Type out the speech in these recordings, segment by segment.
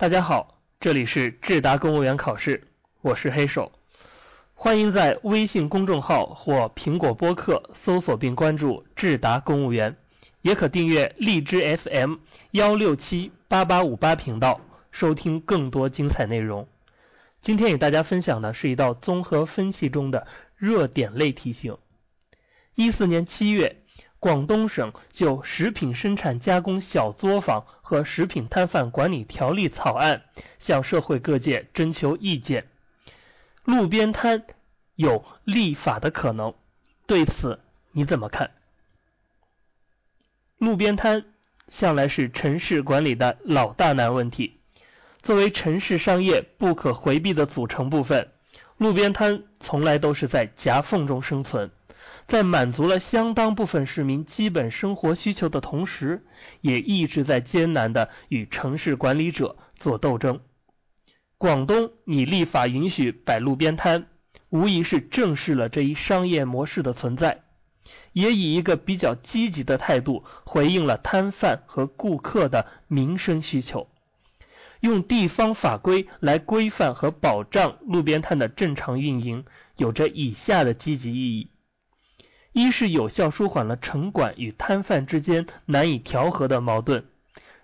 大家好，这里是智达公务员考试，我是黑手，欢迎在微信公众号或苹果播客搜索并关注智达公务员，也可订阅荔枝 FM 幺六七八八五八频道，收听更多精彩内容。今天与大家分享的是一道综合分析中的热点类题型。一四年七月。广东省就《食品生产加工小作坊和食品摊贩管理条例》草案向社会各界征求意见，路边摊有立法的可能，对此你怎么看？路边摊向来是城市管理的老大难问题，作为城市商业不可回避的组成部分，路边摊从来都是在夹缝中生存。在满足了相当部分市民基本生活需求的同时，也一直在艰难的与城市管理者做斗争。广东拟立法允许摆路边摊，无疑是正视了这一商业模式的存在，也以一个比较积极的态度回应了摊贩和顾客的民生需求。用地方法规来规范和保障路边摊的正常运营，有着以下的积极意义。一是有效舒缓了城管与摊贩之间难以调和的矛盾，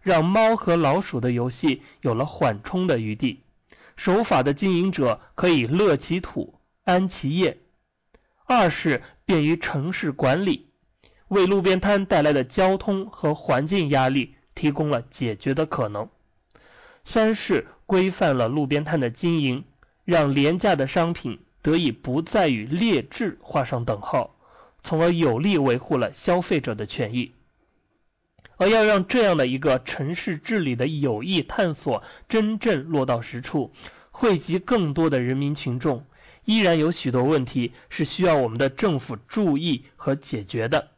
让猫和老鼠的游戏有了缓冲的余地，守法的经营者可以乐其土安其业；二是便于城市管理，为路边摊带来的交通和环境压力提供了解决的可能；三是规范了路边摊的经营，让廉价的商品得以不再与劣质画上等号。从而有力维护了消费者的权益，而要让这样的一个城市治理的有益探索真正落到实处，惠及更多的人民群众，依然有许多问题是需要我们的政府注意和解决的。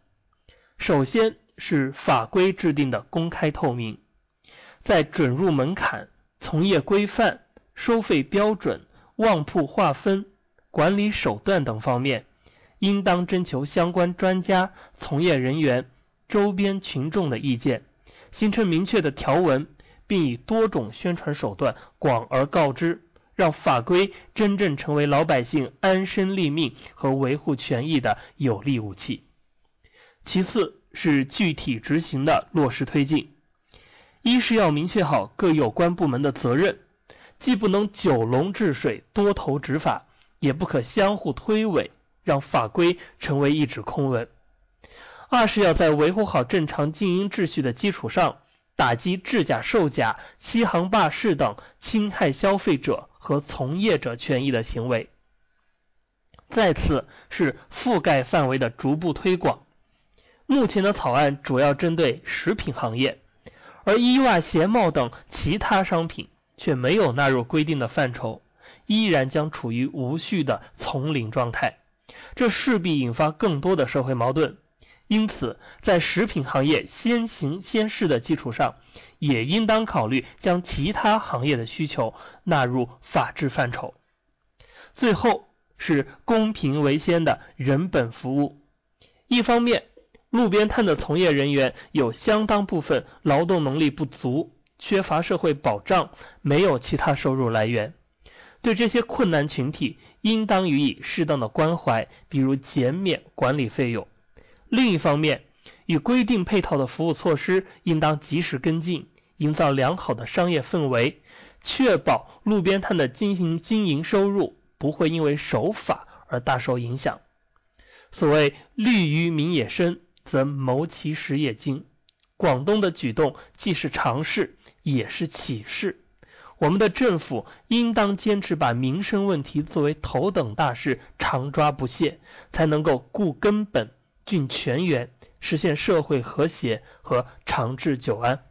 首先是法规制定的公开透明，在准入门槛、从业规范、收费标准、旺铺划分、管理手段等方面。应当征求相关专家、从业人员、周边群众的意见，形成明确的条文，并以多种宣传手段广而告之，让法规真正成为老百姓安身立命和维护权益的有力武器。其次是具体执行的落实推进，一是要明确好各有关部门的责任，既不能九龙治水、多头执法，也不可相互推诿。让法规成为一纸空文。二是要在维护好正常经营秩序的基础上，打击制假售假、欺行霸市等侵害消费者和从业者权益的行为。再次是覆盖范围的逐步推广。目前的草案主要针对食品行业，而衣袜鞋帽等其他商品却没有纳入规定的范畴，依然将处于无序的从领状态。这势必引发更多的社会矛盾，因此，在食品行业先行先试的基础上，也应当考虑将其他行业的需求纳入法治范畴。最后是公平为先的人本服务。一方面，路边摊的从业人员有相当部分劳动能力不足，缺乏社会保障，没有其他收入来源。对这些困难群体，应当予以适当的关怀，比如减免管理费用。另一方面，与规定配套的服务措施应当及时跟进，营造良好的商业氛围，确保路边摊的经营经营收入不会因为守法而大受影响。所谓利于民也深，则谋其实也精。广东的举动既是尝试，也是启示。我们的政府应当坚持把民生问题作为头等大事，常抓不懈，才能够固根本、聚全员，实现社会和谐和长治久安。